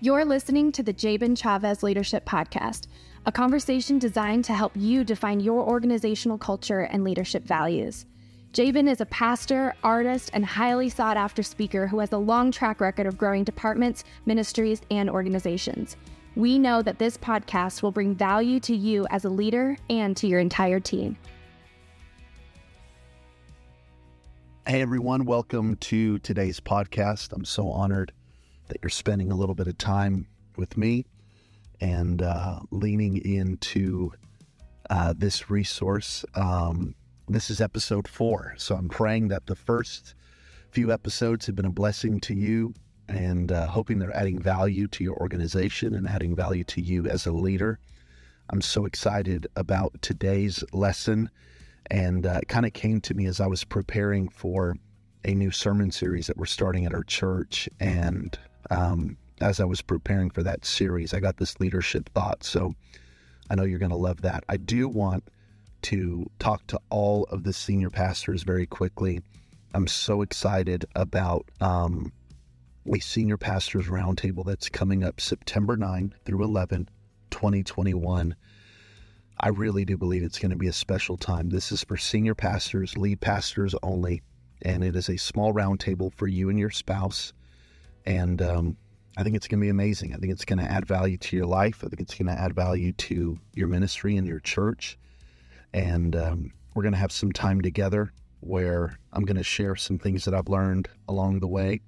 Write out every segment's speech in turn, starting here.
You're listening to the Jabin Chavez Leadership Podcast, a conversation designed to help you define your organizational culture and leadership values. Jabin is a pastor, artist, and highly sought after speaker who has a long track record of growing departments, ministries, and organizations. We know that this podcast will bring value to you as a leader and to your entire team. Hey everyone, welcome to today's podcast. I'm so honored that you're spending a little bit of time with me and uh, leaning into uh, this resource. Um, this is episode four. So I'm praying that the first few episodes have been a blessing to you and uh, hoping they're adding value to your organization and adding value to you as a leader. I'm so excited about today's lesson. And uh, it kind of came to me as I was preparing for a new sermon series that we're starting at our church. And um, as I was preparing for that series, I got this leadership thought. So I know you're going to love that. I do want to talk to all of the senior pastors very quickly. I'm so excited about um, a senior pastors roundtable that's coming up September 9 through 11, 2021. I really do believe it's going to be a special time. This is for senior pastors, lead pastors only, and it is a small roundtable for you and your spouse. And um, I think it's going to be amazing. I think it's going to add value to your life. I think it's going to add value to your ministry and your church. And um, we're going to have some time together where I'm going to share some things that I've learned along the way.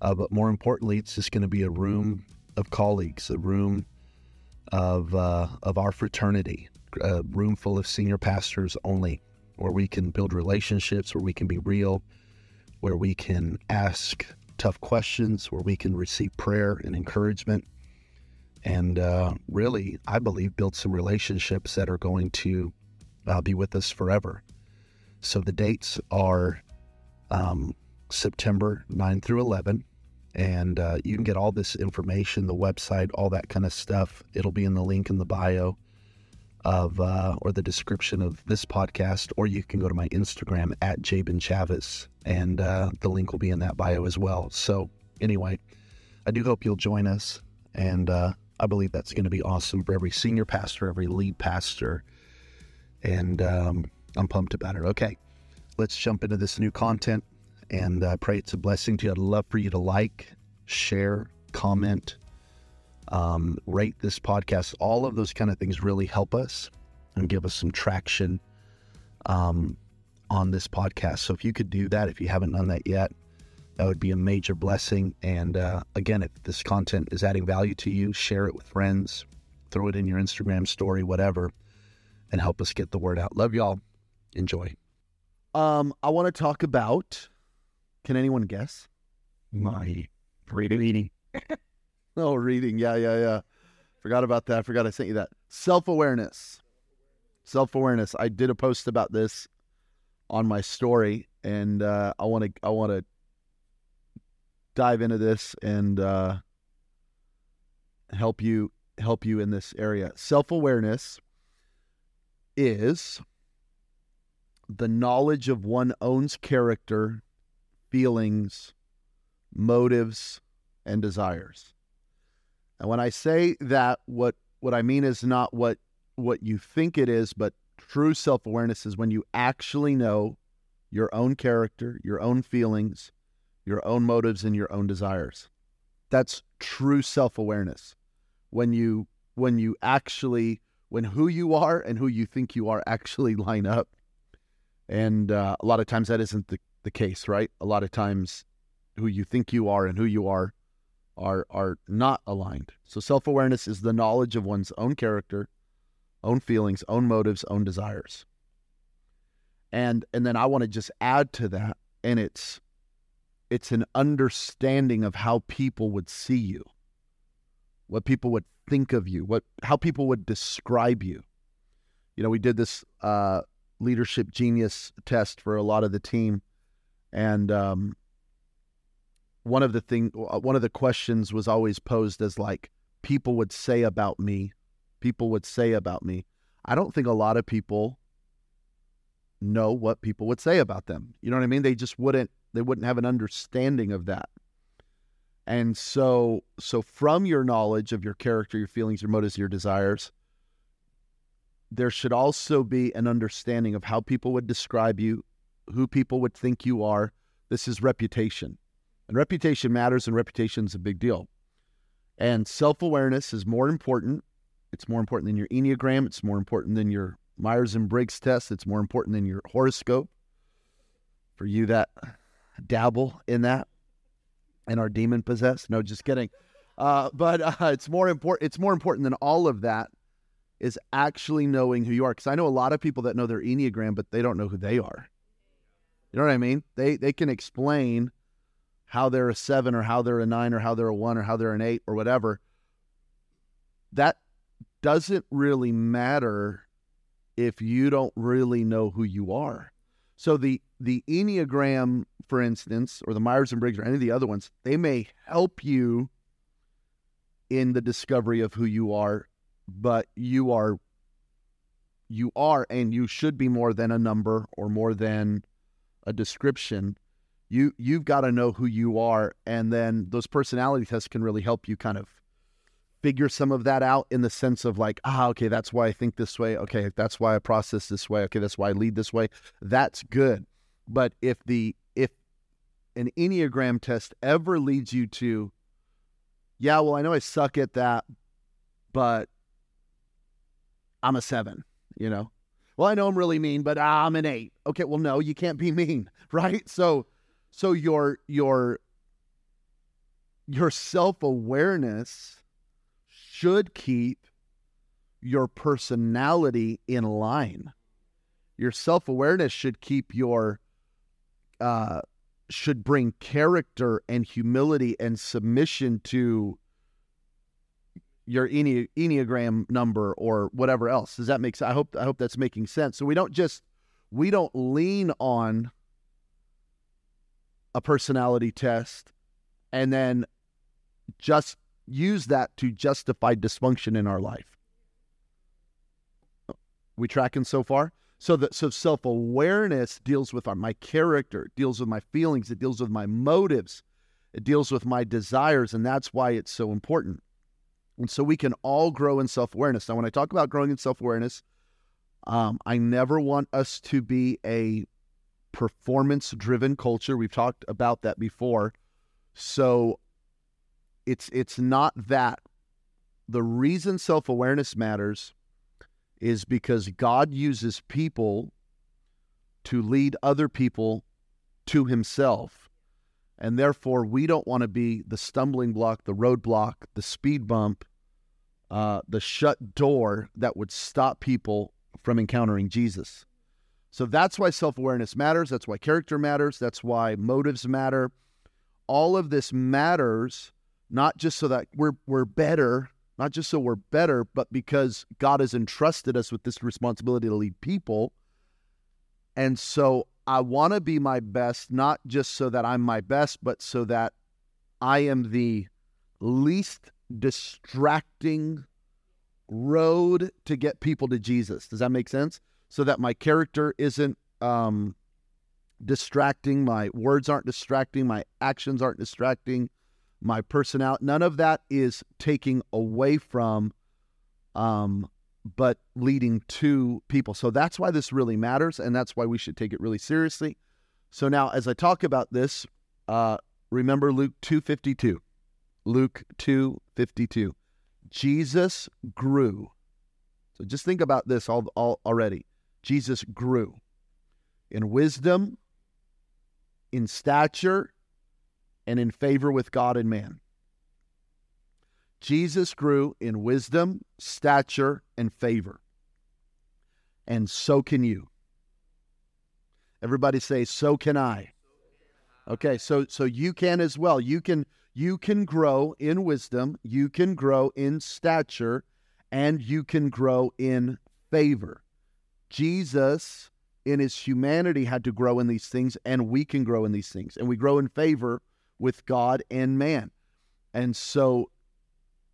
Uh, but more importantly, it's just going to be a room of colleagues, a room of uh, of our fraternity, a room full of senior pastors only, where we can build relationships, where we can be real, where we can ask tough questions, where we can receive prayer and encouragement, and uh, really, I believe, build some relationships that are going to uh, be with us forever. So the dates are um, September 9 through 11 and uh, you can get all this information, the website, all that kind of stuff. It'll be in the link in the bio of uh, or the description of this podcast, or you can go to my Instagram at Jabin Chavez, and uh, the link will be in that bio as well. So anyway, I do hope you'll join us, and uh, I believe that's going to be awesome for every senior pastor, every lead pastor, and um, I'm pumped about it. Okay, let's jump into this new content and I pray it's a blessing to you. I'd love for you to like, share, comment, um, rate this podcast. All of those kind of things really help us and give us some traction um, on this podcast. So if you could do that, if you haven't done that yet, that would be a major blessing. And uh, again, if this content is adding value to you, share it with friends, throw it in your Instagram story, whatever, and help us get the word out. Love y'all. Enjoy. Um, I want to talk about can anyone guess? My reading. oh, reading. Yeah, yeah, yeah. Forgot about that. Forgot I sent you that. Self awareness. Self awareness. I did a post about this on my story, and uh, I want to. I want to dive into this and uh, help you help you in this area. Self awareness is the knowledge of one own's character feelings, motives, and desires. And when I say that, what what I mean is not what what you think it is, but true self-awareness is when you actually know your own character, your own feelings, your own motives and your own desires. That's true self-awareness. When you when you actually when who you are and who you think you are actually line up. And uh, a lot of times that isn't the the case, right? A lot of times who you think you are and who you are are are not aligned. So self-awareness is the knowledge of one's own character, own feelings, own motives, own desires. And and then I want to just add to that and it's it's an understanding of how people would see you. What people would think of you, what how people would describe you. You know, we did this uh, leadership genius test for a lot of the team and um, one of the thing, uh, one of the questions was always posed as like, people would say about me, people would say about me. I don't think a lot of people know what people would say about them. You know what I mean? They just wouldn't. They wouldn't have an understanding of that. And so so from your knowledge of your character, your feelings, your motives, your desires, there should also be an understanding of how people would describe you, who people would think you are. This is reputation. And reputation matters and reputation is a big deal. And self-awareness is more important. It's more important than your Enneagram, it's more important than your Myers and Briggs test, it's more important than your horoscope. For you that dabble in that and are demon possessed. No, just kidding. Uh, but uh, it's more important. It's more important than all of that is actually knowing who you are. Because I know a lot of people that know their enneagram, but they don't know who they are. You know what I mean? They they can explain how they're a seven or how they're a nine or how they're a one or how they're an eight or whatever. That doesn't really matter if you don't really know who you are. So the the Enneagram, for instance, or the Myers and Briggs or any of the other ones, they may help you in the discovery of who you are, but you are you are and you should be more than a number or more than a description. You you've got to know who you are and then those personality tests can really help you kind of figure some of that out in the sense of like, ah, okay, that's why I think this way. Okay, that's why I process this way. Okay, that's why I lead this way. That's good. But if the if an Enneagram test ever leads you to, yeah, well, I know I suck at that, but I'm a seven, you know. Well, I know I'm really mean, but I'm an eight. Okay, well, no, you can't be mean, right? So so your your your self-awareness should keep your personality in line. Your self awareness should keep your, uh, should bring character and humility and submission to your Enne- enneagram number or whatever else. Does that make sense? I hope I hope that's making sense. So we don't just we don't lean on a personality test and then just use that to justify dysfunction in our life. We tracking so far? So that so self-awareness deals with our, my character, deals with my feelings, it deals with my motives, it deals with my desires, and that's why it's so important. And so we can all grow in self-awareness. Now, when I talk about growing in self-awareness, um, I never want us to be a performance-driven culture. We've talked about that before. So it's it's not that. The reason self-awareness matters is because God uses people to lead other people to himself. And therefore, we don't want to be the stumbling block, the roadblock, the speed bump, uh, the shut door that would stop people from encountering Jesus. So that's why self awareness matters. That's why character matters. That's why motives matter. All of this matters not just so that we're we're better, not just so we're better, but because God has entrusted us with this responsibility to lead people. And so I want to be my best, not just so that I'm my best, but so that I am the least distracting road to get people to Jesus. Does that make sense? So that my character isn't um, distracting, my words aren't distracting, my actions aren't distracting, my personality. None of that is taking away from, um, but leading to people. So that's why this really matters, and that's why we should take it really seriously. So now, as I talk about this, uh, remember Luke two fifty two. Luke two fifty two. Jesus grew. So just think about this all, all already. Jesus grew in wisdom, in stature, and in favor with God and man. Jesus grew in wisdom, stature, and favor. And so can you. Everybody say, so can I. Okay, so so you can as well. You can you can grow in wisdom, you can grow in stature, and you can grow in favor. Jesus in his humanity had to grow in these things, and we can grow in these things. And we grow in favor with God and man. And so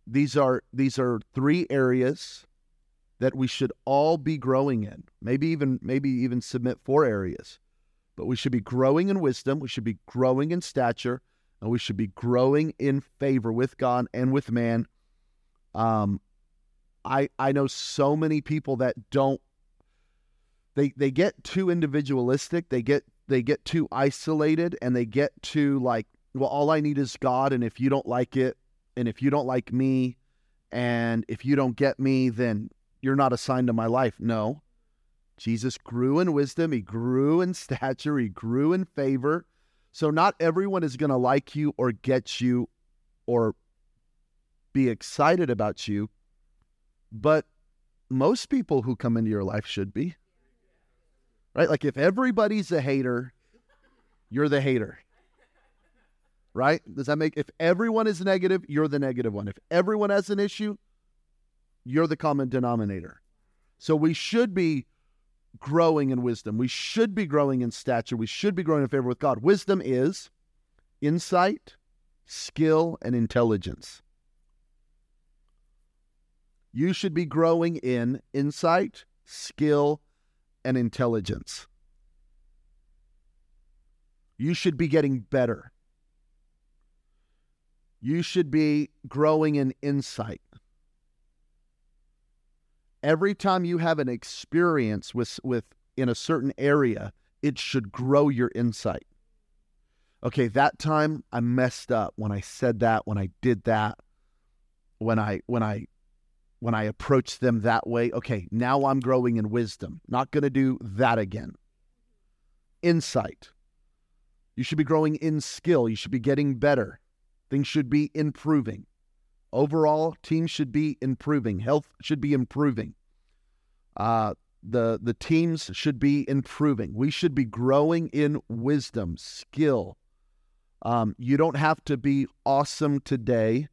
these are these are three areas that we should all be growing in. Maybe even maybe even submit four areas. But we should be growing in wisdom, we should be growing in stature, and we should be growing in favor with God and with man. Um, I I know so many people that don't they they get too individualistic, they get they get too isolated and they get too like, well, all I need is God and if you don't like it and if you don't like me and if you don't get me, then you're not assigned to my life. No. Jesus grew in wisdom, he grew in stature, he grew in favor. So not everyone is going to like you or get you or be excited about you, but most people who come into your life should be. Right? Like if everybody's a hater, you're the hater. Right? Does that make if everyone is negative, you're the negative one. If everyone has an issue, you're the common denominator. So we should be growing in wisdom. We should be growing in stature. We should be growing in favor with God. Wisdom is insight, skill, and intelligence. You should be growing in insight, skill, and intelligence. You should be getting better. You should be growing in insight. Every time you have an experience with, with in a certain area, it should grow your insight. Okay, that time I messed up when I said that, when I did that, when I when I when I approach them that way, okay, now I'm growing in wisdom. Not going to do that again. Insight. You should be growing in skill. You should be getting better. Things should be improving. Overall, teams should be improving. Health should be improving. Uh, the the teams should be improving. We should be growing in wisdom, skill. Um, you don't have to be awesome today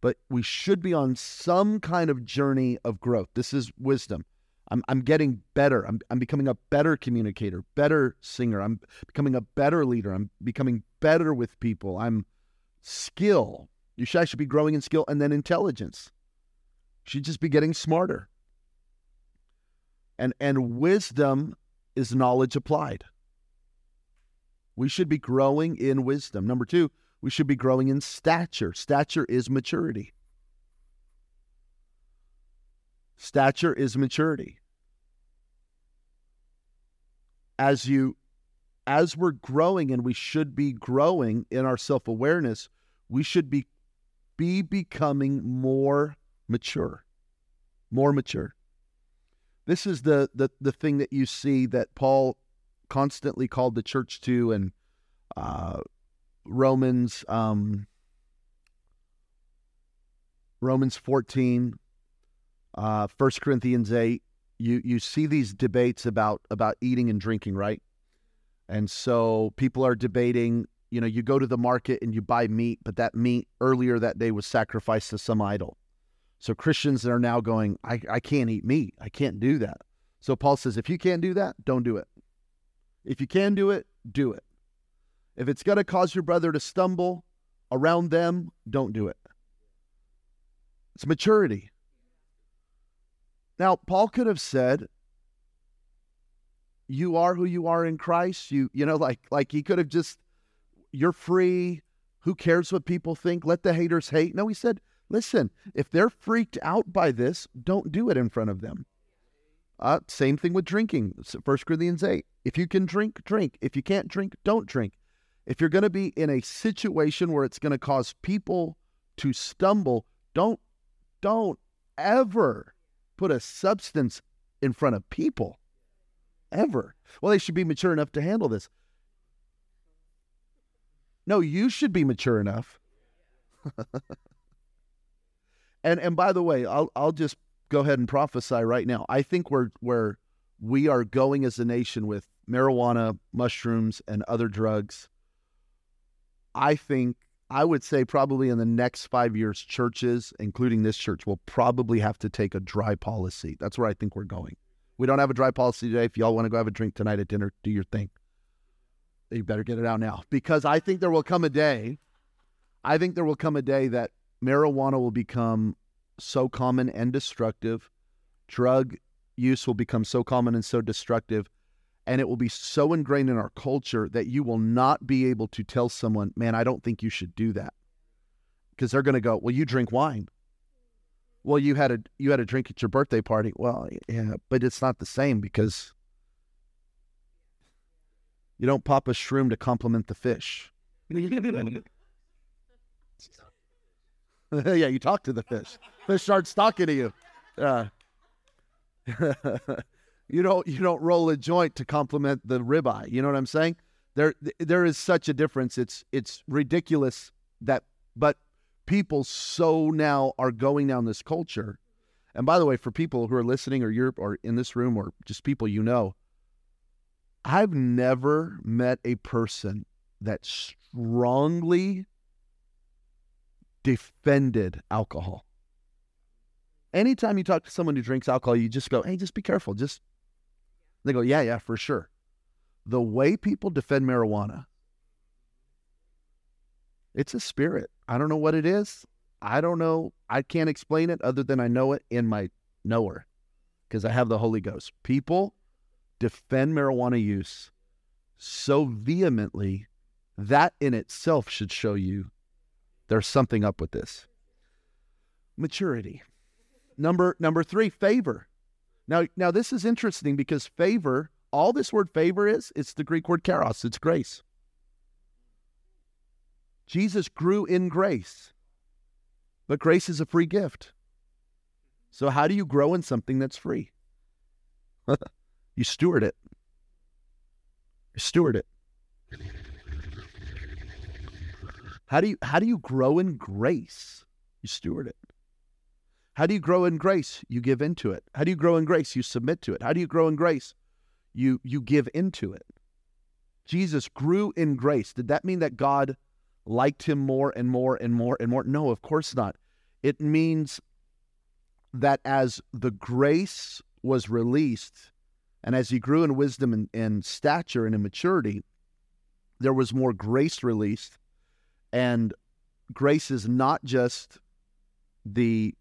but we should be on some kind of journey of growth. This is wisdom. I'm, I'm getting better. I'm, I'm becoming a better communicator, better singer. I'm becoming a better leader. I'm becoming better with people. I'm skill. You should, I should be growing in skill and then intelligence. Should just be getting smarter. And, and wisdom is knowledge applied. We should be growing in wisdom. Number two, we should be growing in stature. Stature is maturity. Stature is maturity. As you as we're growing and we should be growing in our self-awareness, we should be be becoming more mature. More mature. This is the the the thing that you see that Paul constantly called the church to and uh, Romans um, Romans 14, uh, 1 Corinthians 8, you, you see these debates about, about eating and drinking, right? And so people are debating, you know, you go to the market and you buy meat, but that meat earlier that day was sacrificed to some idol. So Christians are now going, I, I can't eat meat. I can't do that. So Paul says, if you can't do that, don't do it. If you can do it, do it. If it's going to cause your brother to stumble around them, don't do it. It's maturity. Now, Paul could have said, you are who you are in Christ. You you know like like he could have just you're free. Who cares what people think? Let the haters hate. No, he said, listen, if they're freaked out by this, don't do it in front of them. Uh, same thing with drinking. First Corinthians 8. If you can drink, drink. If you can't drink, don't drink if you're going to be in a situation where it's going to cause people to stumble, don't don't ever put a substance in front of people. Ever. Well, they should be mature enough to handle this. No, you should be mature enough. and and by the way, I'll I'll just go ahead and prophesy right now. I think we're where we are going as a nation with marijuana, mushrooms, and other drugs I think I would say probably in the next five years, churches, including this church, will probably have to take a dry policy. That's where I think we're going. We don't have a dry policy today. If y'all want to go have a drink tonight at dinner, do your thing. You better get it out now because I think there will come a day. I think there will come a day that marijuana will become so common and destructive. Drug use will become so common and so destructive and it will be so ingrained in our culture that you will not be able to tell someone, man, I don't think you should do that. Because they're going to go, well, you drink wine. Well, you had a you had a drink at your birthday party. Well, yeah, but it's not the same because you don't pop a shroom to compliment the fish. yeah, you talk to the fish. Fish starts talking to you. Uh, you don't you don't roll a joint to compliment the ribeye. You know what I'm saying? There there is such a difference. It's it's ridiculous that but people so now are going down this culture. And by the way, for people who are listening or you're or in this room or just people you know, I've never met a person that strongly defended alcohol. Anytime you talk to someone who drinks alcohol, you just go, hey, just be careful. Just, they go, yeah, yeah, for sure. The way people defend marijuana, it's a spirit. I don't know what it is. I don't know. I can't explain it other than I know it in my knower because I have the Holy Ghost. People defend marijuana use so vehemently that in itself should show you there's something up with this. Maturity. Number number 3, favor. Now now this is interesting because favor, all this word favor is, it's the Greek word charis, it's grace. Jesus grew in grace. But grace is a free gift. So how do you grow in something that's free? you steward it. You steward it. How do you how do you grow in grace? You steward it. How do you grow in grace? You give into it. How do you grow in grace? You submit to it. How do you grow in grace? You you give into it. Jesus grew in grace. Did that mean that God liked him more and more and more and more? No, of course not. It means that as the grace was released and as he grew in wisdom and, and stature and in maturity, there was more grace released and grace is not just the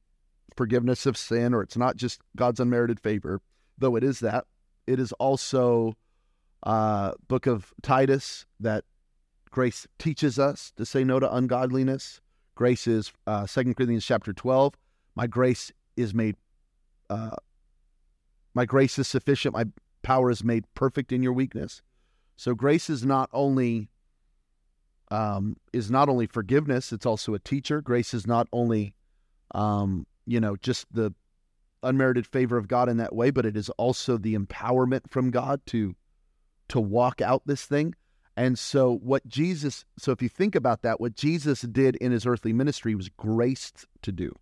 forgiveness of sin, or it's not just God's unmerited favor, though it is that. It is also uh, book of Titus that grace teaches us to say no to ungodliness. Grace is uh, 2 Corinthians chapter 12. My grace is made, uh, my grace is sufficient. My power is made perfect in your weakness. So grace is not only um, is not only forgiveness, it's also a teacher. Grace is not only, um, you know, just the unmerited favor of God in that way, but it is also the empowerment from God to to walk out this thing. And so what Jesus so if you think about that, what Jesus did in his earthly ministry was graced to do.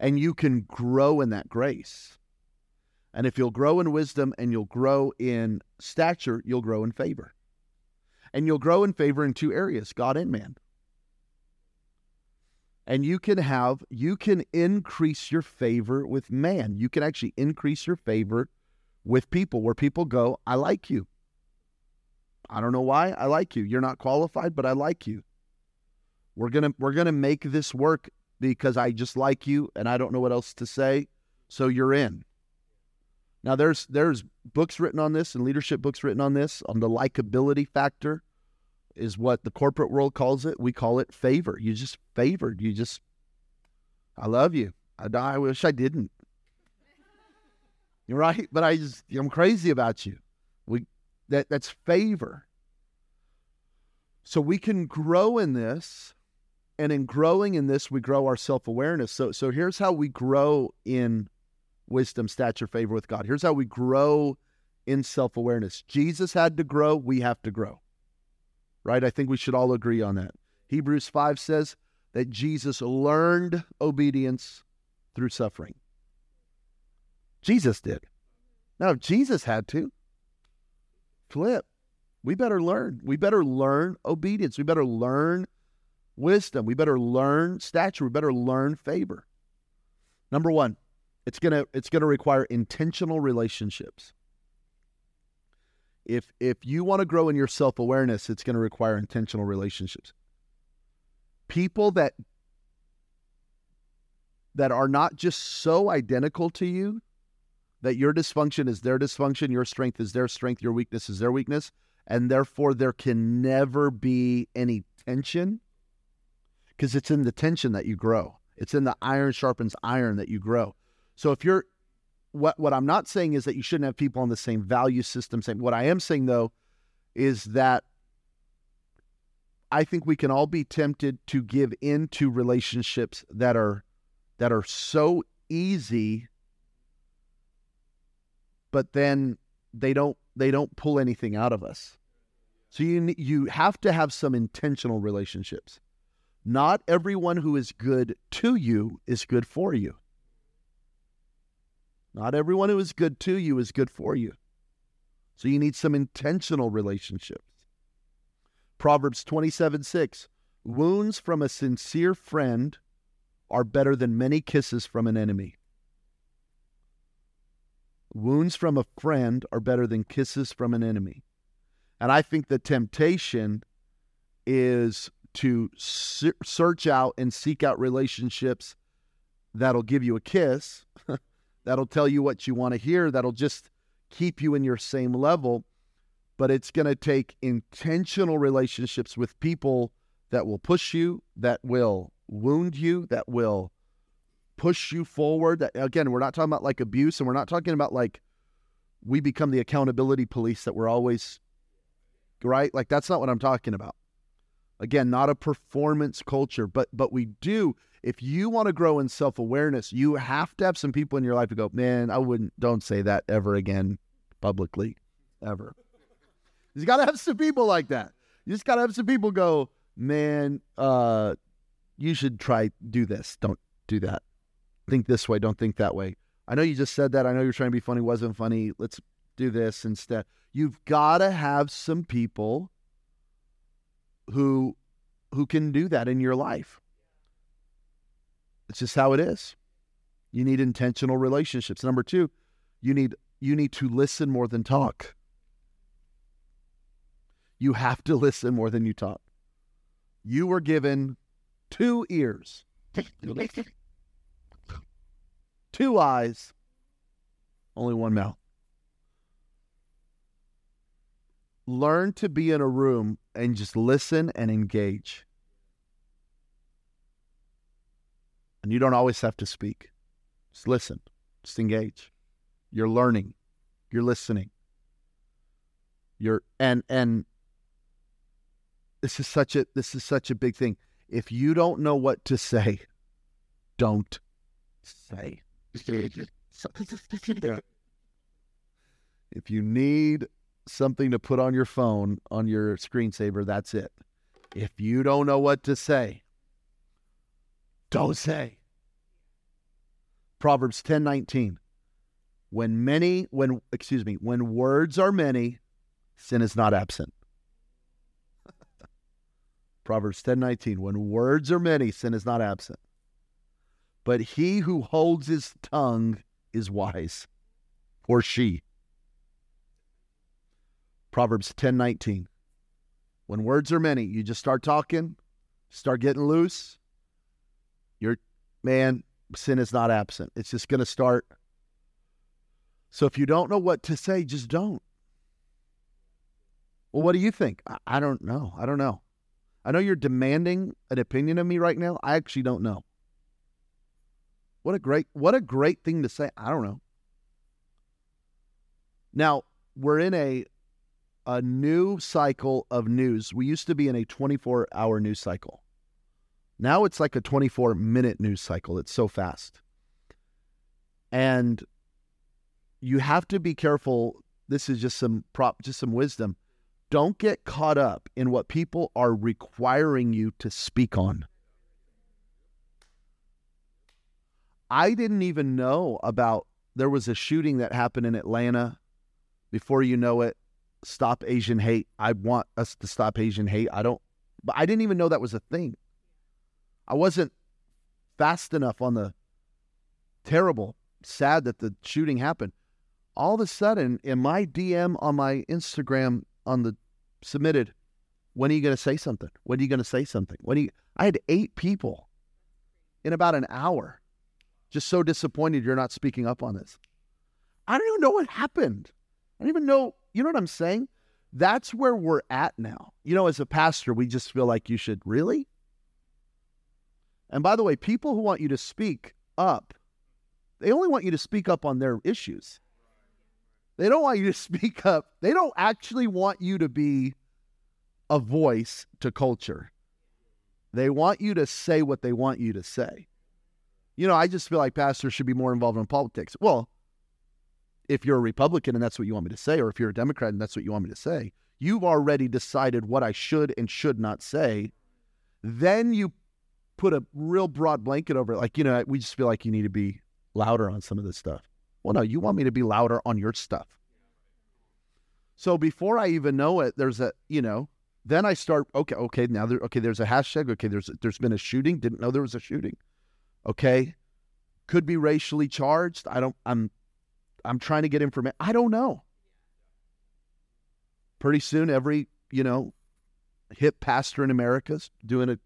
And you can grow in that grace. And if you'll grow in wisdom and you'll grow in stature, you'll grow in favor and you'll grow in favor in two areas God and man. And you can have, you can increase your favor with man. You can actually increase your favor with people where people go, I like you. I don't know why. I like you. You're not qualified, but I like you. We're going to we're going to make this work because I just like you and I don't know what else to say, so you're in. Now there's there's books written on this and leadership books written on this on the likability factor is what the corporate world calls it. We call it favor. You just favored. You just I love you. I I wish I didn't. You're right, but I just I'm crazy about you. We that that's favor. So we can grow in this and in growing in this we grow our self-awareness. So so here's how we grow in wisdom, stature, favor with God. Here's how we grow in self awareness. Jesus had to grow, we have to grow. Right? I think we should all agree on that. Hebrews 5 says that Jesus learned obedience through suffering. Jesus did. Now, if Jesus had to, flip. We better learn. We better learn obedience. We better learn wisdom. We better learn stature. We better learn favor. Number one, it's gonna it's gonna require intentional relationships. If if you want to grow in your self awareness, it's gonna require intentional relationships. People that that are not just so identical to you that your dysfunction is their dysfunction, your strength is their strength, your weakness is their weakness, and therefore there can never be any tension because it's in the tension that you grow. It's in the iron sharpens iron that you grow. So if you're what what I'm not saying is that you shouldn't have people on the same value system. Same. What I am saying though is that I think we can all be tempted to give into relationships that are that are so easy, but then they don't they don't pull anything out of us. So you you have to have some intentional relationships. Not everyone who is good to you is good for you. Not everyone who is good to you is good for you. So you need some intentional relationships. Proverbs 27 6 Wounds from a sincere friend are better than many kisses from an enemy. Wounds from a friend are better than kisses from an enemy. And I think the temptation is to search out and seek out relationships that'll give you a kiss, that'll tell you what you want to hear, that'll just keep you in your same level. But it's going to take intentional relationships with people that will push you, that will wound you, that will push you forward. That again, we're not talking about like abuse, and we're not talking about like we become the accountability police that we're always right. Like that's not what I'm talking about. Again, not a performance culture, but but we do. If you want to grow in self awareness, you have to have some people in your life to go, man, I wouldn't. Don't say that ever again publicly, ever. You got to have some people like that. You just got to have some people go, man, uh, you should try do this. Don't do that. Think this way. Don't think that way. I know you just said that. I know you're trying to be funny. Wasn't funny. Let's do this instead. You've got to have some people who who can do that in your life. It's just how it is. You need intentional relationships. Number 2, you need you need to listen more than talk. You have to listen more than you talk. You were given two ears, two eyes, only one mouth. Learn to be in a room and just listen and engage. And you don't always have to speak. Just listen. Just engage. You're learning. You're listening. You're and and this is such a this is such a big thing. If you don't know what to say, don't say. if you need something to put on your phone on your screensaver, that's it. If you don't know what to say, don't say. Proverbs 10:19. When many when excuse me, when words are many, sin is not absent. Proverbs 10:19 When words are many sin is not absent. But he who holds his tongue is wise or she. Proverbs 10:19 When words are many, you just start talking, start getting loose. Your man, sin is not absent. It's just going to start. So if you don't know what to say, just don't. Well, what do you think? I, I don't know. I don't know. I know you're demanding an opinion of me right now. I actually don't know. What a great what a great thing to say. I don't know. Now, we're in a a new cycle of news. We used to be in a 24-hour news cycle. Now it's like a 24-minute news cycle. It's so fast. And you have to be careful. This is just some prop just some wisdom don't get caught up in what people are requiring you to speak on. I didn't even know about there was a shooting that happened in Atlanta. Before you know it, stop Asian hate. I want us to stop Asian hate. I don't but I didn't even know that was a thing. I wasn't fast enough on the terrible, sad that the shooting happened. All of a sudden, in my DM on my Instagram on the submitted, when are you going to say something? When are you going to say something? When you, I had eight people in about an hour, just so disappointed you're not speaking up on this. I don't even know what happened. I don't even know. You know what I'm saying? That's where we're at now. You know, as a pastor, we just feel like you should really. And by the way, people who want you to speak up, they only want you to speak up on their issues. They don't want you to speak up. They don't actually want you to be a voice to culture. They want you to say what they want you to say. You know, I just feel like pastors should be more involved in politics. Well, if you're a Republican and that's what you want me to say, or if you're a Democrat and that's what you want me to say, you've already decided what I should and should not say. Then you put a real broad blanket over it. Like, you know, we just feel like you need to be louder on some of this stuff. Well, no, you want me to be louder on your stuff. So before I even know it, there's a, you know, then I start, okay, okay, now there, okay, there's a hashtag. Okay, there's, there's been a shooting. Didn't know there was a shooting. Okay. Could be racially charged. I don't, I'm, I'm trying to get information. I don't know. Pretty soon, every, you know, hip pastor in America's doing it.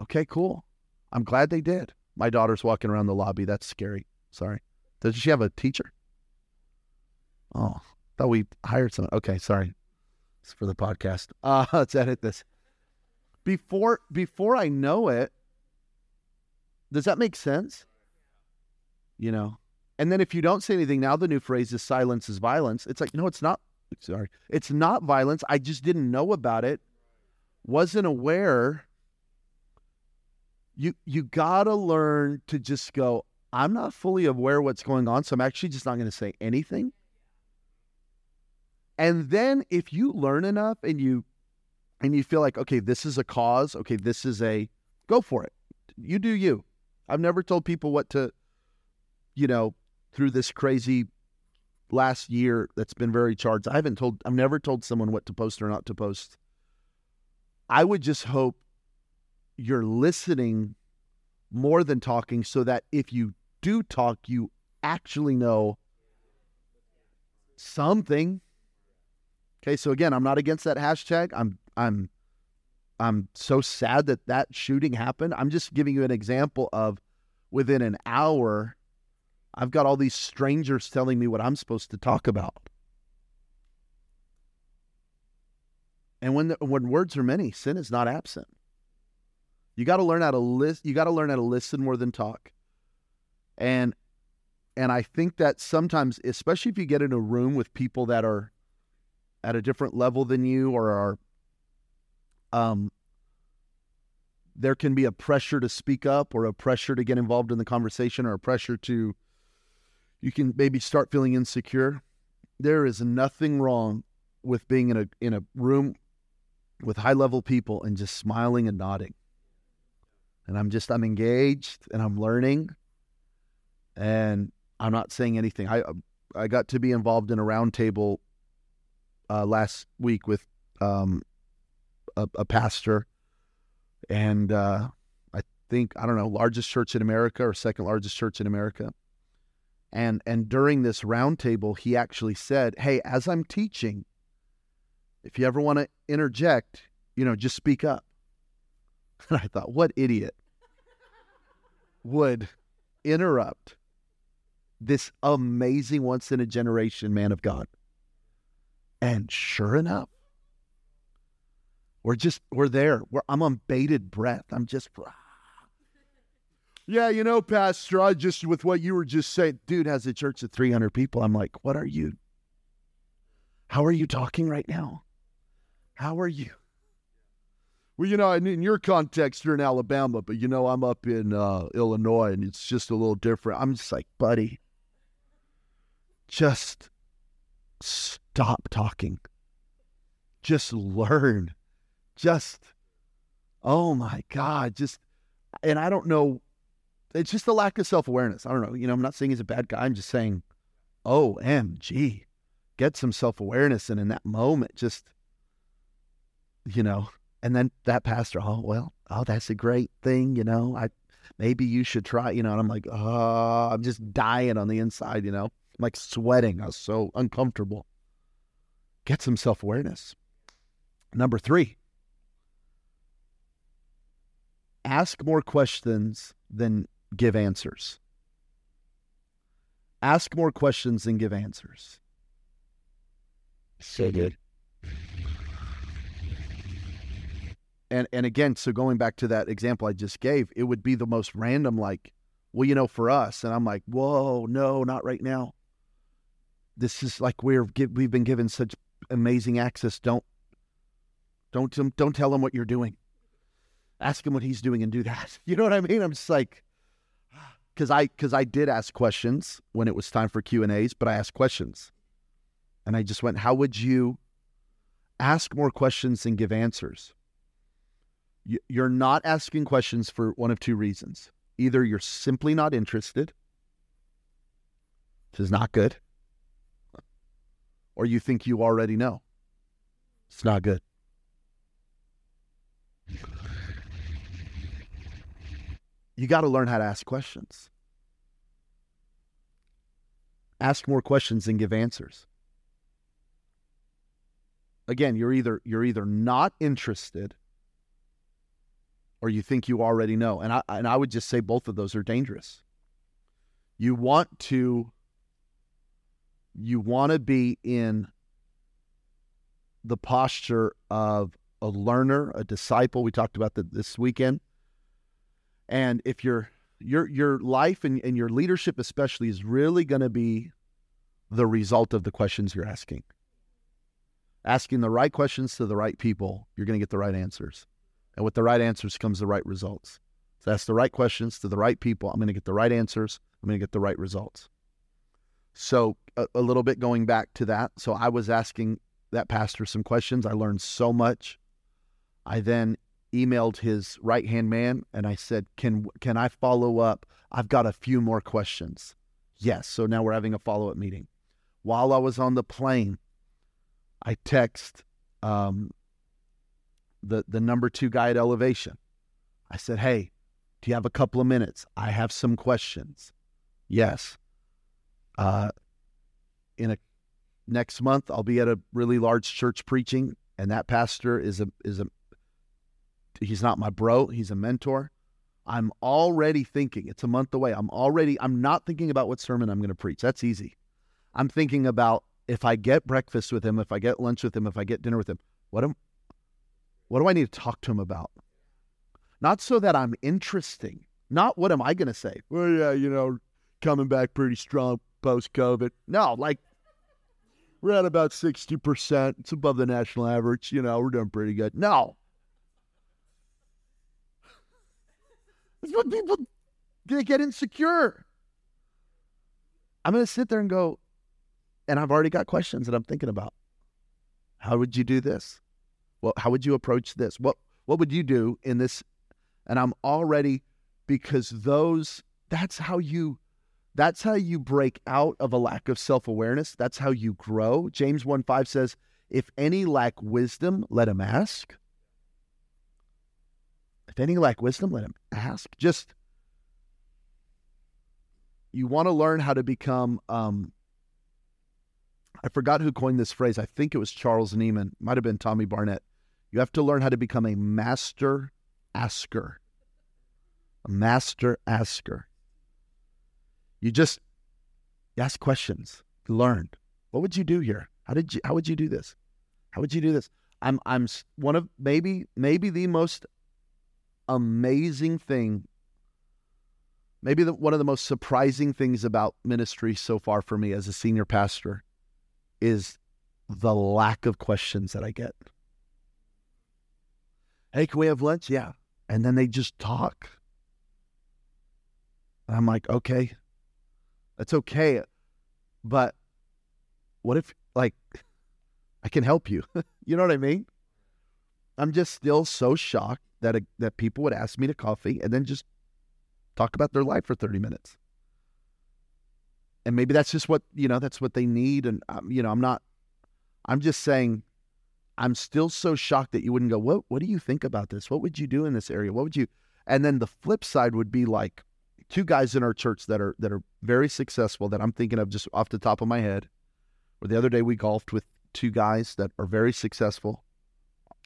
Okay, cool. I'm glad they did. My daughter's walking around the lobby. That's scary. Sorry. Does she have a teacher? Oh, thought we hired someone. Okay, sorry. It's for the podcast. Uh, let's edit this. Before before I know it, does that make sense? You know. And then if you don't say anything, now the new phrase is silence is violence. It's like, no, it's not. Sorry. It's not violence. I just didn't know about it. Wasn't aware. You you gotta learn to just go, I'm not fully aware what's going on, so I'm actually just not going to say anything. And then if you learn enough and you and you feel like, okay, this is a cause, okay, this is a go for it. You do you. I've never told people what to, you know, through this crazy last year that's been very charged. I haven't told I've never told someone what to post or not to post. I would just hope you're listening more than talking so that if you do talk, you actually know something. Okay, so again, I'm not against that hashtag. I'm I'm I'm so sad that that shooting happened. I'm just giving you an example of within an hour I've got all these strangers telling me what I'm supposed to talk about. And when the, when words are many, sin is not absent. You got to learn how to list. You got to learn how to listen more than talk. And and I think that sometimes, especially if you get in a room with people that are at a different level than you or are um there can be a pressure to speak up or a pressure to get involved in the conversation or a pressure to you can maybe start feeling insecure. There is nothing wrong with being in a in a room with high level people and just smiling and nodding and I'm just I'm engaged and I'm learning, and I'm not saying anything. I I got to be involved in a roundtable uh, last week with um, a, a, pastor, and uh, I think I don't know largest church in America or second largest church in America. And and during this roundtable, he actually said, "Hey, as I'm teaching, if you ever want to interject, you know, just speak up." And I thought, what idiot would interrupt this amazing once in a generation man of God? And sure enough, we're just, we're there. We're, I'm on bated breath. I'm just, yeah, you know, Pastor, I just, with what you were just saying, dude has a church of 300 people. I'm like, what are you? How are you talking right now? How are you? Well, you know, in your context, you're in Alabama, but you know, I'm up in uh, Illinois and it's just a little different. I'm just like, buddy, just stop talking. Just learn. Just, oh my God, just, and I don't know, it's just a lack of self awareness. I don't know. You know, I'm not saying he's a bad guy. I'm just saying, OMG, get some self awareness. And in that moment, just, you know, and then that pastor, oh well, oh that's a great thing, you know. I maybe you should try, you know. And I'm like, oh, I'm just dying on the inside, you know. I'm like sweating. I was so uncomfortable. Get some self awareness. Number three, ask more questions than give answers. Ask more questions than give answers. So good. And and again, so going back to that example I just gave, it would be the most random, like, well, you know, for us, and I'm like, whoa, no, not right now. This is like we're we've been given such amazing access. Don't don't don't tell him what you're doing. Ask him what he's doing and do that. You know what I mean? I'm just like, because I because I did ask questions when it was time for Q and A's, but I asked questions, and I just went, how would you ask more questions than give answers? You're not asking questions for one of two reasons. Either you're simply not interested, which is not good, or you think you already know. It's not good. You got to learn how to ask questions. Ask more questions than give answers. Again, you're either you're either not interested or you think you already know. And I and I would just say both of those are dangerous. You want to you want to be in the posture of a learner, a disciple. We talked about that this weekend. And if your your your life and, and your leadership especially is really going to be the result of the questions you're asking. Asking the right questions to the right people, you're going to get the right answers. And with the right answers comes the right results. So ask the right questions to the right people. I'm going to get the right answers. I'm going to get the right results. So a, a little bit going back to that. So I was asking that pastor some questions. I learned so much. I then emailed his right hand man and I said, "Can can I follow up? I've got a few more questions." Yes. So now we're having a follow up meeting. While I was on the plane, I text um, the the number two guy at Elevation. I said, "Hey, do you have a couple of minutes? I have some questions." Yes. Uh, in a next month, I'll be at a really large church preaching, and that pastor is a is a he's not my bro. He's a mentor. I'm already thinking it's a month away. I'm already I'm not thinking about what sermon I'm going to preach. That's easy. I'm thinking about if I get breakfast with him, if I get lunch with him, if I get dinner with him, what am what do I need to talk to him about? Not so that I'm interesting. Not what am I going to say? Well, yeah, you know, coming back pretty strong post COVID. No, like we're at about 60%. It's above the national average. You know, we're doing pretty good. No. That's what people they get insecure. I'm going to sit there and go, and I've already got questions that I'm thinking about. How would you do this? Well, how would you approach this? What what would you do in this? And I'm already because those that's how you that's how you break out of a lack of self-awareness. That's how you grow. James 1 5 says, if any lack wisdom, let him ask. If any lack wisdom, let him ask. Just you want to learn how to become um, I forgot who coined this phrase. I think it was Charles Nieman, might have been Tommy Barnett. You have to learn how to become a master asker. A master asker. You just you ask questions, You learn. What would you do here? How did you how would you do this? How would you do this? I'm I'm one of maybe maybe the most amazing thing maybe the, one of the most surprising things about ministry so far for me as a senior pastor is the lack of questions that I get. Hey, can we have lunch? Yeah. And then they just talk. And I'm like, okay, that's okay. But what if, like, I can help you? you know what I mean? I'm just still so shocked that a, that people would ask me to coffee and then just talk about their life for 30 minutes and maybe that's just what you know that's what they need and um, you know i'm not i'm just saying i'm still so shocked that you wouldn't go what what do you think about this? What would you do in this area? What would you and then the flip side would be like two guys in our church that are that are very successful that i'm thinking of just off the top of my head. Or the other day we golfed with two guys that are very successful.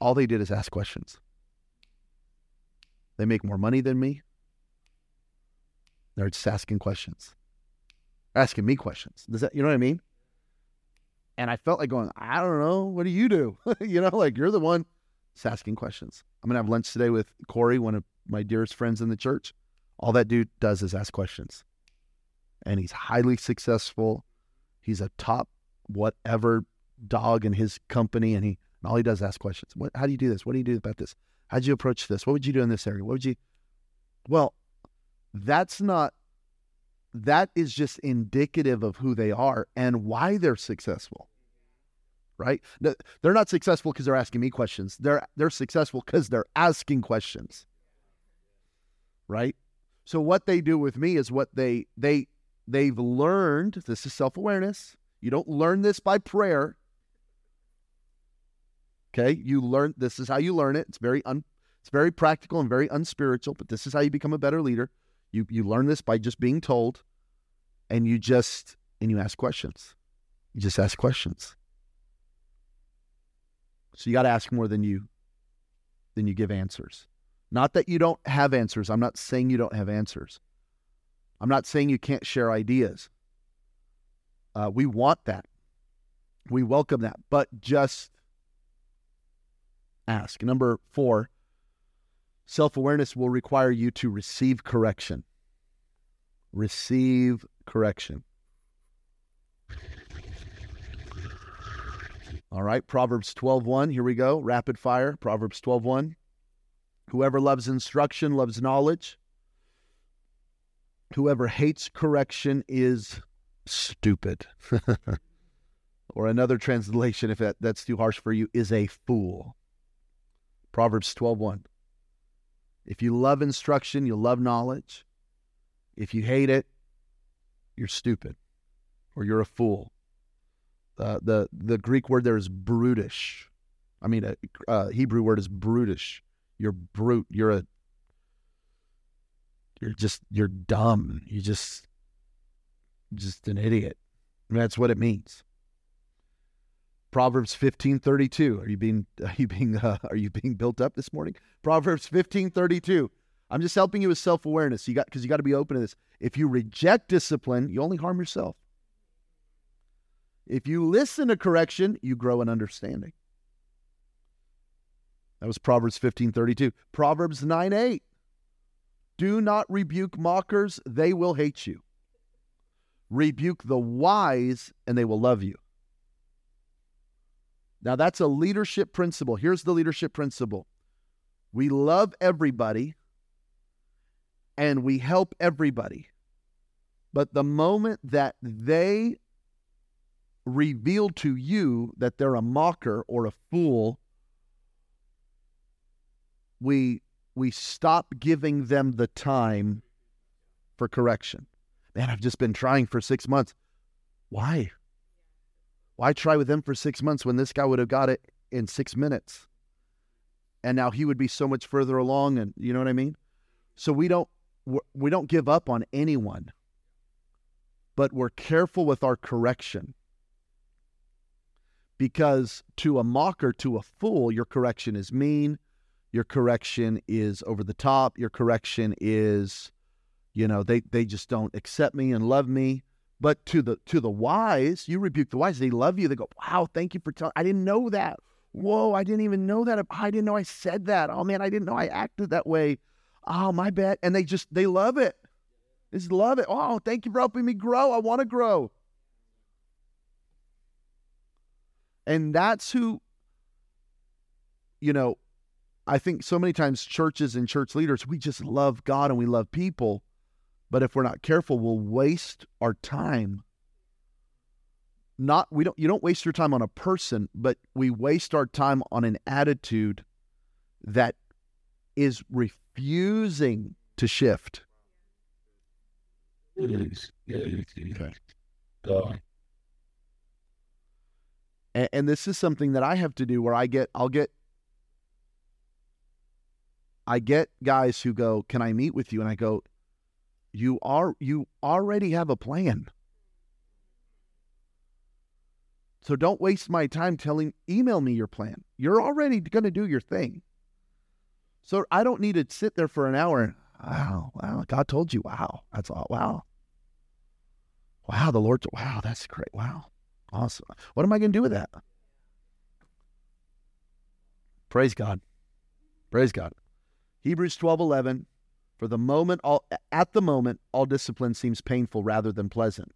All they did is ask questions. They make more money than me. They're just asking questions. Asking me questions. Does that you know what I mean? And I felt like going, I don't know, what do you do? you know, like you're the one that's asking questions. I'm gonna have lunch today with Corey, one of my dearest friends in the church. All that dude does is ask questions. And he's highly successful. He's a top whatever dog in his company, and he and all he does is ask questions. What how do you do this? What do you do about this? How'd you approach this? What would you do in this area? What would you well, that's not that is just indicative of who they are and why they're successful right? They're not successful because they're asking me questions. They're they're successful because they're asking questions right? So what they do with me is what they they they've learned this is self-awareness you don't learn this by prayer okay? You learn this is how you learn it. It's very un, it's very practical and very unspiritual but this is how you become a better leader you you learn this by just being told, and you just and you ask questions. You just ask questions. So you got to ask more than you than you give answers. Not that you don't have answers. I'm not saying you don't have answers. I'm not saying you can't share ideas. Uh, we want that. We welcome that, but just ask. Number four, Self awareness will require you to receive correction. Receive correction. All right, Proverbs 12:1. Here we go. Rapid fire. Proverbs 12:1. Whoever loves instruction loves knowledge. Whoever hates correction is stupid. or another translation, if that, that's too harsh for you, is a fool. Proverbs 12:1. If you love instruction, you'll love knowledge. If you hate it, you're stupid or you're a fool. Uh, the the Greek word there is brutish. I mean, a, a Hebrew word is brutish. You're brute. You're a. You're just you're dumb. You just just an idiot. that's what it means. Proverbs 15:32. Are you being are you being uh, are you being built up this morning? Proverbs 15:32. I'm just helping you with self-awareness. You got because you got to be open to this. If you reject discipline, you only harm yourself. If you listen to correction, you grow in understanding. That was Proverbs 15:32. Proverbs 9:8. Do not rebuke mockers, they will hate you. Rebuke the wise and they will love you. Now, that's a leadership principle. Here's the leadership principle we love everybody and we help everybody. But the moment that they reveal to you that they're a mocker or a fool, we we stop giving them the time for correction. Man, I've just been trying for 6 months. Why? Why try with them for six months when this guy would have got it in six minutes? And now he would be so much further along, and you know what I mean. So we don't we don't give up on anyone, but we're careful with our correction because to a mocker, to a fool, your correction is mean, your correction is over the top, your correction is, you know, they they just don't accept me and love me. But to the to the wise, you rebuke the wise. They love you. They go, "Wow, thank you for telling. I didn't know that. Whoa, I didn't even know that. I didn't know I said that. Oh man, I didn't know I acted that way. Oh my bad." And they just they love it. They just love it. Oh, thank you for helping me grow. I want to grow. And that's who, you know, I think so many times churches and church leaders, we just love God and we love people. But if we're not careful, we'll waste our time. Not we don't you don't waste your time on a person, but we waste our time on an attitude that is refusing to shift. Okay. And, and this is something that I have to do where I get I'll get I get guys who go, "Can I meet with you?" And I go, you are you already have a plan. So don't waste my time telling email me your plan. You're already going to do your thing. So I don't need to sit there for an hour. Wow, wow, God told you. Wow, that's all. Wow. Wow, the Lord, wow, that's great. Wow. Awesome. What am I going to do with that? Praise God. Praise God. Hebrews 12 11. For the moment, all, at the moment, all discipline seems painful rather than pleasant,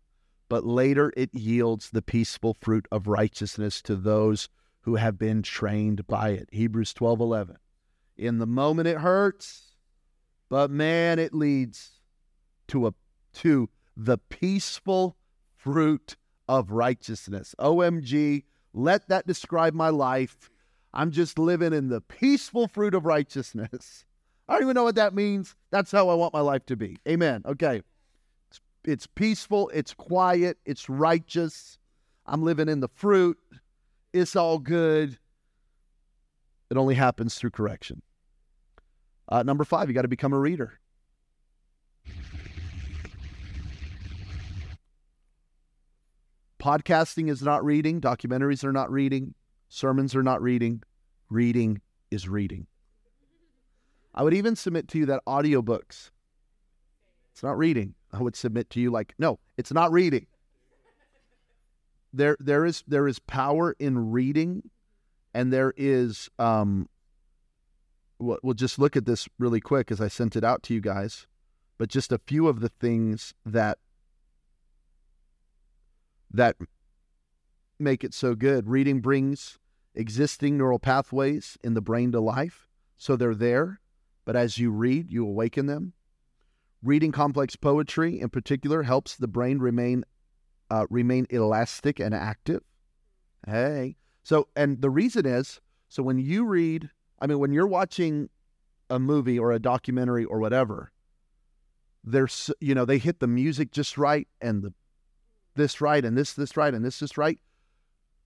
but later it yields the peaceful fruit of righteousness to those who have been trained by it. Hebrews 12 11. In the moment it hurts, but man, it leads to a to the peaceful fruit of righteousness. OMG, let that describe my life. I'm just living in the peaceful fruit of righteousness. I don't even know what that means. That's how I want my life to be. Amen. Okay. It's, it's peaceful, it's quiet, it's righteous. I'm living in the fruit. It's all good. It only happens through correction. Uh, number five, you got to become a reader. Podcasting is not reading, documentaries are not reading, sermons are not reading. Reading is reading. I would even submit to you that audiobooks, it's not reading. I would submit to you like, no, it's not reading. There, there is there is power in reading, and there is um, we'll, we'll just look at this really quick as I sent it out to you guys, but just a few of the things that that make it so good. Reading brings existing neural pathways in the brain to life, so they're there, but as you read, you awaken them. Reading complex poetry, in particular, helps the brain remain uh, remain elastic and active. Hey, so and the reason is so when you read, I mean, when you're watching a movie or a documentary or whatever, there's you know they hit the music just right and the this right and this this right and this this right.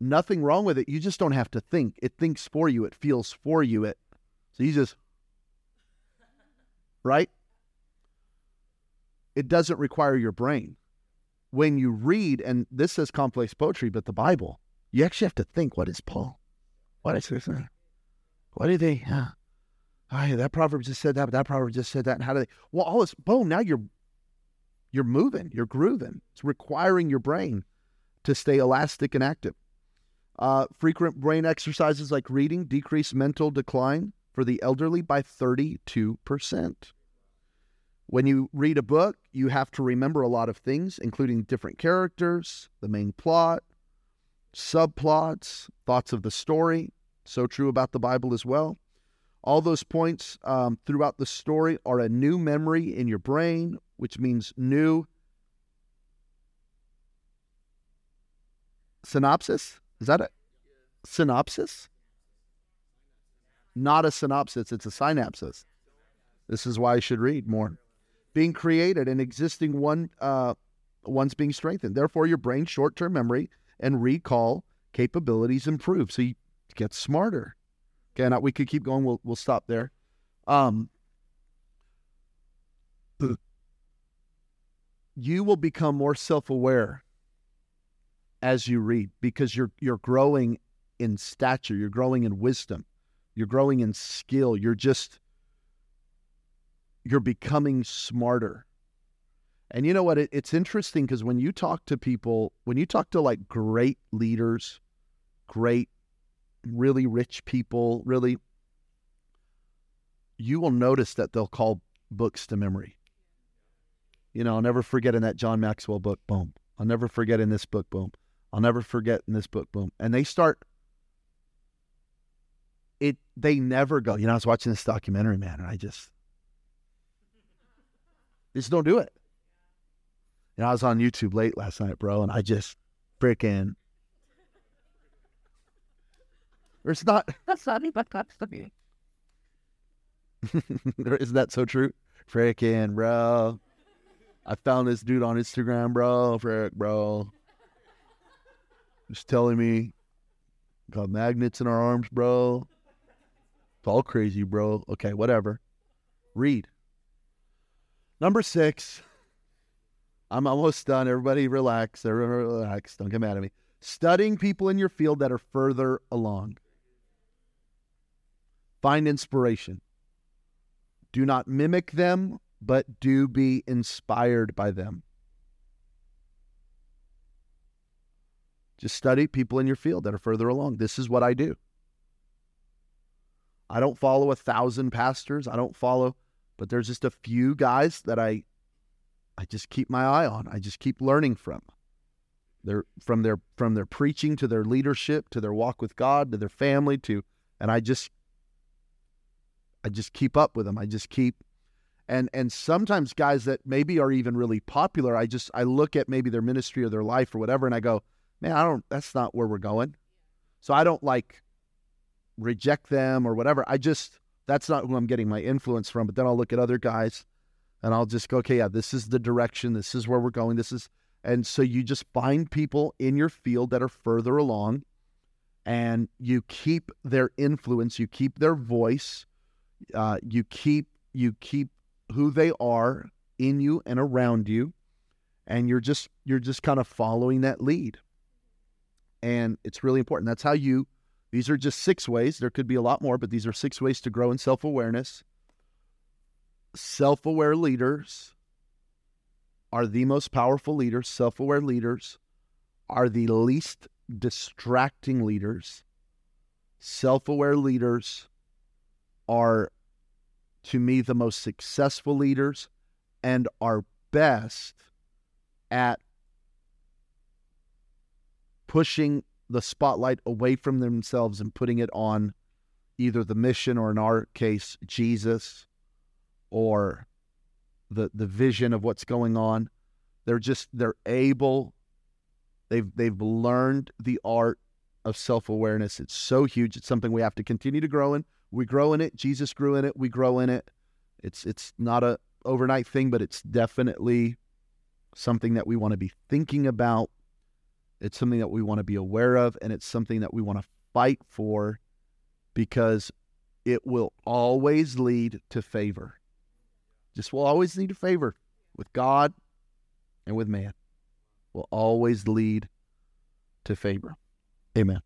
Nothing wrong with it. You just don't have to think. It thinks for you. It feels for you. It so you just right. It doesn't require your brain. When you read, and this says complex poetry, but the Bible, you actually have to think. What is Paul? What is this? What do they? Uh, oh, that proverb just said that, but that proverb just said that. And how do they? Well, all this boom. Now you're you're moving, you're grooving. It's requiring your brain to stay elastic and active. Uh, frequent brain exercises like reading decrease mental decline for the elderly by 32%. When you read a book, you have to remember a lot of things, including different characters, the main plot, subplots, thoughts of the story. So true about the Bible as well. All those points um, throughout the story are a new memory in your brain, which means new synopsis. Is that a synopsis? Not a synopsis, it's a synapsis. This is why I should read more. Being created and existing one uh, one's being strengthened. Therefore, your brain's short-term memory and recall capabilities improve. So you get smarter. Okay, now we could keep going. We'll we'll stop there. Um, you will become more self-aware as you read because you're you're growing in stature, you're growing in wisdom, you're growing in skill. You're just you're becoming smarter. And you know what? It, it's interesting because when you talk to people, when you talk to like great leaders, great really rich people, really, you will notice that they'll call books to memory. You know, I'll never forget in that John Maxwell book, boom. I'll never forget in this book, boom. I'll never forget in this book, boom. And they start, they never go, you know, I was watching this documentary, man, and I just, they just don't do it. You know, I was on YouTube late last night, bro, and I just freaking it's not. That's not even that's the meaning. Isn't that so true? Freaking bro. I found this dude on Instagram, bro. Frick, bro. Just telling me got magnets in our arms, bro. It's all crazy, bro. Okay, whatever. Read. Number six. I'm almost done. Everybody relax. Everybody relax. Don't get mad at me. Studying people in your field that are further along. Find inspiration. Do not mimic them, but do be inspired by them. Just study people in your field that are further along. This is what I do. I don't follow a thousand pastors. I don't follow, but there's just a few guys that I I just keep my eye on. I just keep learning from. Their from their from their preaching to their leadership to their walk with God to their family to and I just I just keep up with them. I just keep and and sometimes guys that maybe are even really popular, I just I look at maybe their ministry or their life or whatever and I go, "Man, I don't that's not where we're going." So I don't like reject them or whatever. I just that's not who I'm getting my influence from, but then I'll look at other guys and I'll just go, "Okay, yeah, this is the direction. This is where we're going. This is and so you just find people in your field that are further along and you keep their influence, you keep their voice, uh, you keep you keep who they are in you and around you, and you're just you're just kind of following that lead. And it's really important. That's how you these are just six ways. There could be a lot more, but these are six ways to grow in self-awareness. Self-aware leaders are the most powerful leaders, self aware leaders, are the least distracting leaders. Self aware leaders are, to me, the most successful leaders and are best at pushing the spotlight away from themselves and putting it on either the mission or, in our case, Jesus or the the vision of what's going on. They're just they're able. They've they've learned the art of self awareness. It's so huge. It's something we have to continue to grow in. We grow in it. Jesus grew in it. We grow in it. It's it's not a overnight thing, but it's definitely something that we want to be thinking about. It's something that we want to be aware of, and it's something that we want to fight for because it will always lead to favor. Just will always lead to favor with God and with man. Will always lead to favor. Amen.